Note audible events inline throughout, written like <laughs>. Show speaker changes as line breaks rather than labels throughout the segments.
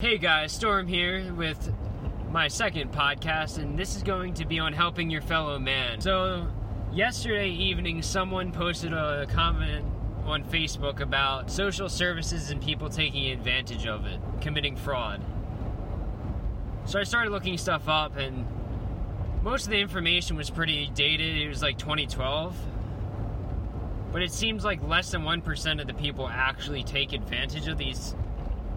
Hey guys, Storm here with my second podcast, and this is going to be on helping your fellow man. So, yesterday evening, someone posted a comment on Facebook about social services and people taking advantage of it, committing fraud. So, I started looking stuff up, and most of the information was pretty dated. It was like 2012. But it seems like less than 1% of the people actually take advantage of these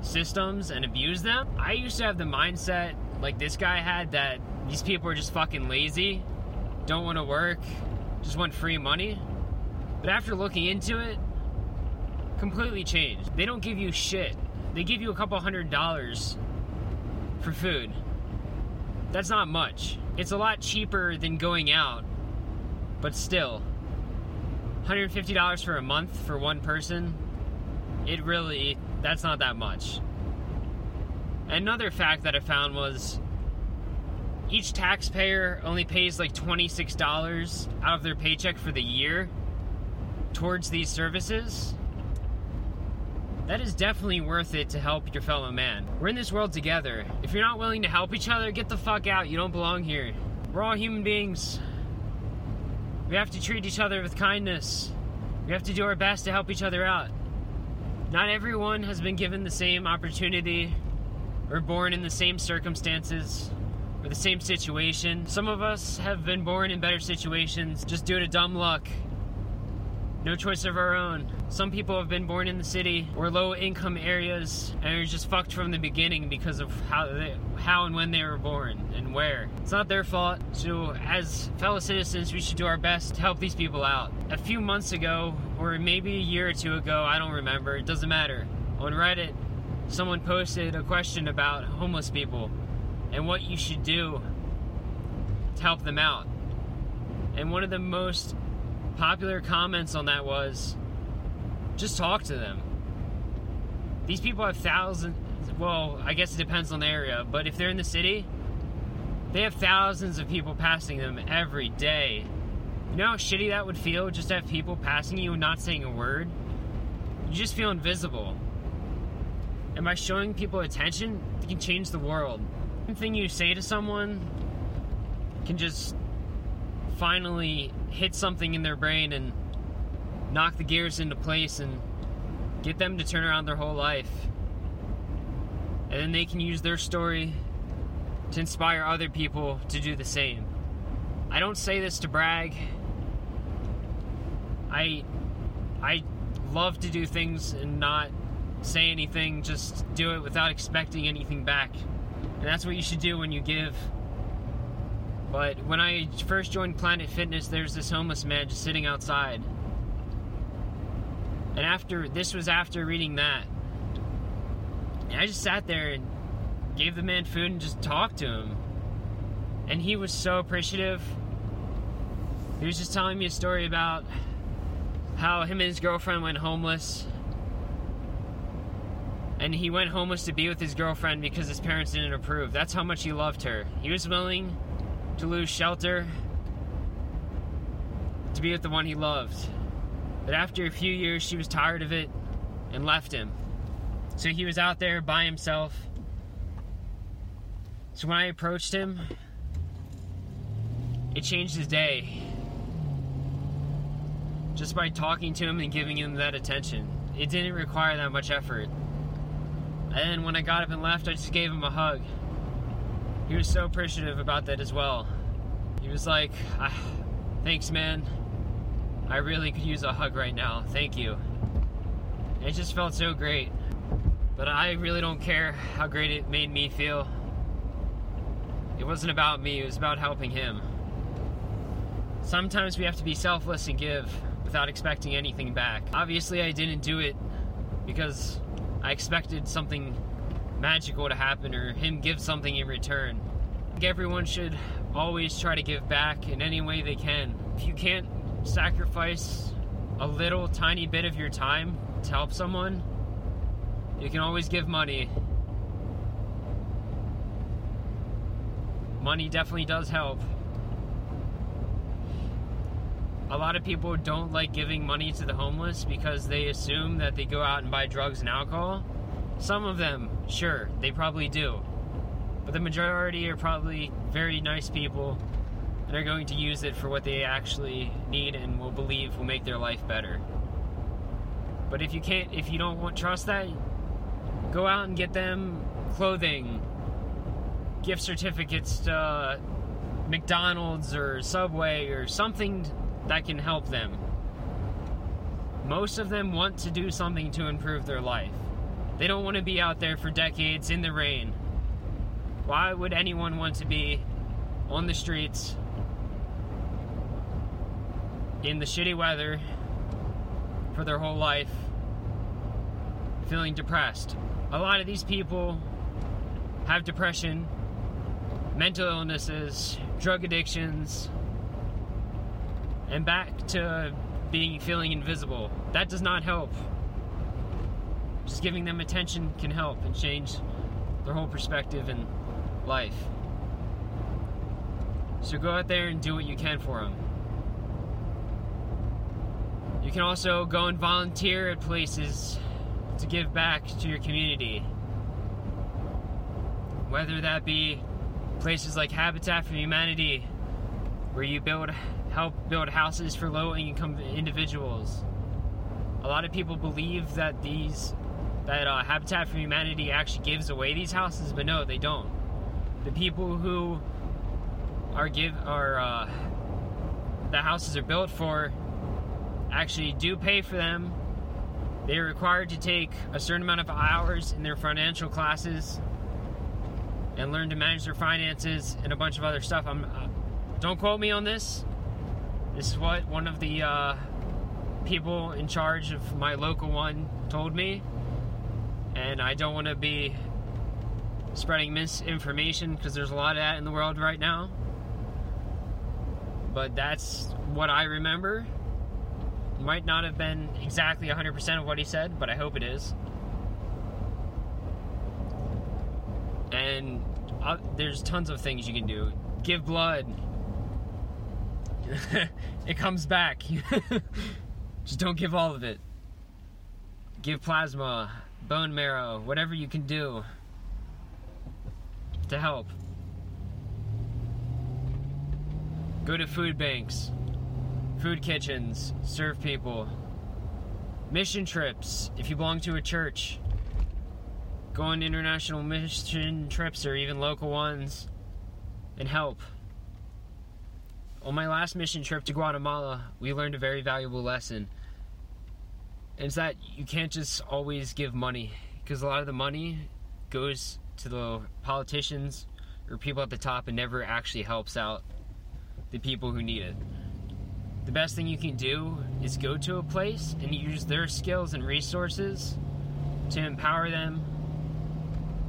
systems and abuse them. I used to have the mindset like this guy had that these people are just fucking lazy, don't want to work, just want free money. But after looking into it, completely changed. They don't give you shit. They give you a couple hundred dollars for food. That's not much. It's a lot cheaper than going out, but still. $150 for a month for one person, it really that's not that much. Another fact that I found was each taxpayer only pays like $26 out of their paycheck for the year towards these services. That is definitely worth it to help your fellow man. We're in this world together. If you're not willing to help each other, get the fuck out. You don't belong here. We're all human beings. We have to treat each other with kindness. We have to do our best to help each other out. Not everyone has been given the same opportunity or born in the same circumstances or the same situation. Some of us have been born in better situations just due to dumb luck no choice of our own. Some people have been born in the city or low income areas and are just fucked from the beginning because of how they, how and when they were born and where. It's not their fault. So as fellow citizens, we should do our best to help these people out. A few months ago or maybe a year or two ago, I don't remember, it doesn't matter. On Reddit, someone posted a question about homeless people and what you should do to help them out. And one of the most popular comments on that was just talk to them. These people have thousands, well, I guess it depends on the area, but if they're in the city, they have thousands of people passing them every day. You know how shitty that would feel just to have people passing you and not saying a word? You just feel invisible. And by showing people attention, you can change the world. Anything you say to someone can just finally hit something in their brain and knock the gears into place and get them to turn around their whole life. And then they can use their story to inspire other people to do the same. I don't say this to brag. I I love to do things and not say anything, just do it without expecting anything back. And that's what you should do when you give but when I first joined Planet Fitness, there's this homeless man just sitting outside. And after this was after reading that. And I just sat there and gave the man food and just talked to him. And he was so appreciative. He was just telling me a story about how him and his girlfriend went homeless. And he went homeless to be with his girlfriend because his parents didn't approve. That's how much he loved her. He was willing to lose shelter, to be with the one he loved. But after a few years, she was tired of it and left him. So he was out there by himself. So when I approached him, it changed his day. Just by talking to him and giving him that attention. It didn't require that much effort. And when I got up and left, I just gave him a hug he was so appreciative about that as well. He was like, ah, "Thanks, man. I really could use a hug right now. Thank you." It just felt so great. But I really don't care how great it made me feel. It wasn't about me, it was about helping him. Sometimes we have to be selfless and give without expecting anything back. Obviously, I didn't do it because I expected something magical to happen or him give something in return. I think everyone should always try to give back in any way they can. If you can't sacrifice a little tiny bit of your time to help someone, you can always give money. Money definitely does help. A lot of people don't like giving money to the homeless because they assume that they go out and buy drugs and alcohol Some of them, sure, they probably do. But the majority are probably very nice people are going to use it for what they actually need and will believe will make their life better. But if you can't, if you don't want trust that, go out and get them clothing, gift certificates to McDonald's or Subway or something that can help them. Most of them want to do something to improve their life. They don't want to be out there for decades in the rain. Why would anyone want to be on the streets in the shitty weather for their whole life feeling depressed? A lot of these people have depression, mental illnesses, drug addictions, and back to being feeling invisible. That does not help. Just giving them attention can help and change their whole perspective in life. So go out there and do what you can for them. You can also go and volunteer at places to give back to your community. Whether that be places like Habitat for Humanity, where you build help build houses for low income individuals. A lot of people believe that these that uh, Habitat for Humanity actually gives away these houses, but no, they don't. The people who are give are uh, the houses are built for actually do pay for them. They're required to take a certain amount of hours in their financial classes and learn to manage their finances and a bunch of other stuff. I'm uh, don't quote me on this. This is what one of the uh, people in charge of my local one told me, and I don't want to be spreading misinformation because there's a lot of that in the world right now. But that's what I remember. Might not have been exactly 100% of what he said, but I hope it is. And uh, there's tons of things you can do. Give blood. <laughs> it comes back. <laughs> Just don't give all of it. Give plasma, bone marrow, whatever you can do to help. Go to food banks, food kitchens, serve people. Mission trips, if you belong to a church. Go on international mission trips or even local ones and help. On my last mission trip to Guatemala, we learned a very valuable lesson. And it's that you can't just always give money because a lot of the money goes to the politicians or people at the top and never actually helps out the people who need it. The best thing you can do is go to a place and use their skills and resources to empower them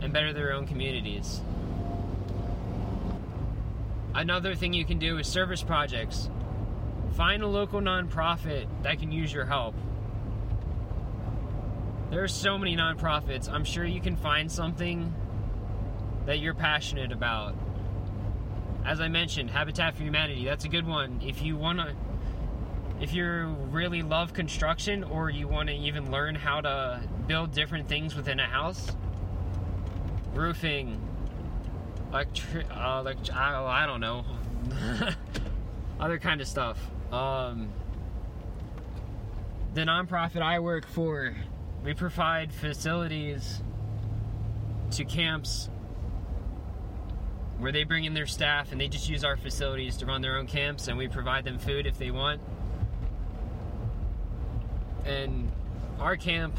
and better their own communities. Another thing you can do is service projects. Find a local nonprofit that can use your help. There are so many nonprofits. I'm sure you can find something that you're passionate about. As I mentioned, Habitat for Humanity, that's a good one. If you want to if you really love construction or you want to even learn how to build different things within a house, roofing, electric, uh, I don't know, <laughs> other kind of stuff. Um, the nonprofit I work for, we provide facilities to camps where they bring in their staff and they just use our facilities to run their own camps and we provide them food if they want. And our camp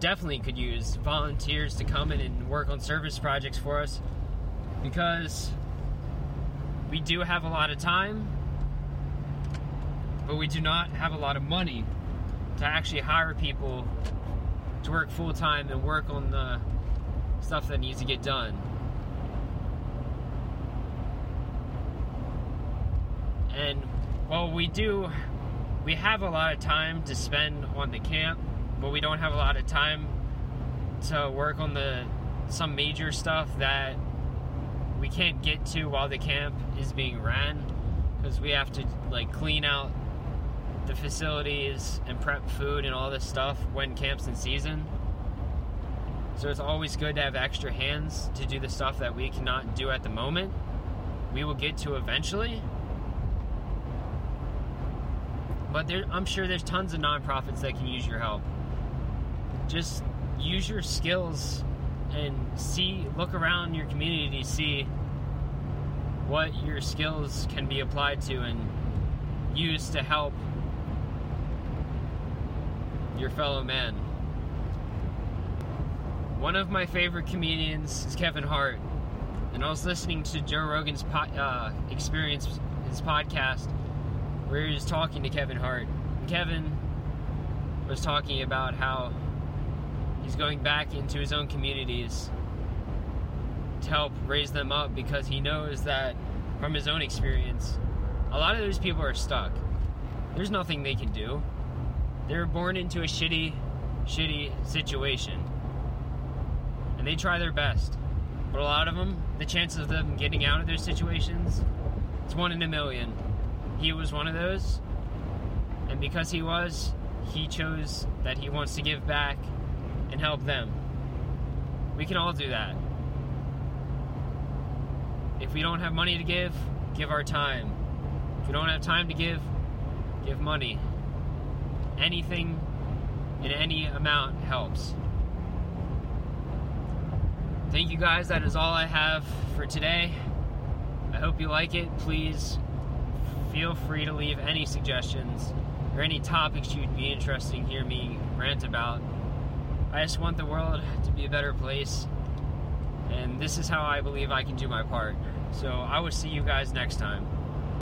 definitely could use volunteers to come in and work on service projects for us because we do have a lot of time, but we do not have a lot of money to actually hire people to work full time and work on the stuff that needs to get done. And well, we do, we have a lot of time to spend on the camp, but we don't have a lot of time to work on the some major stuff that we can't get to while the camp is being ran because we have to like clean out the facilities and prep food and all this stuff when camp's in season. So it's always good to have extra hands to do the stuff that we cannot do at the moment. We will get to eventually. But there, I'm sure there's tons of nonprofits that can use your help. Just use your skills and see, look around your community see what your skills can be applied to and used to help your fellow man. One of my favorite comedians is Kevin Hart, and I was listening to Joe Rogan's po- uh, experience, his podcast, where he was talking to Kevin Hart. And Kevin was talking about how he's going back into his own communities to help raise them up because he knows that from his own experience, a lot of those people are stuck. There's nothing they can do. They were born into a shitty, shitty situation. And they try their best. But a lot of them, the chances of them getting out of their situations, it's one in a million. He was one of those. And because he was, he chose that he wants to give back and help them. We can all do that. If we don't have money to give, give our time. If we don't have time to give, give money. Anything in any amount helps. Thank you guys. That is all I have for today. I hope you like it. Please feel free to leave any suggestions or any topics you'd be interested in hearing me rant about. I just want the world to be a better place, and this is how I believe I can do my part. So I will see you guys next time.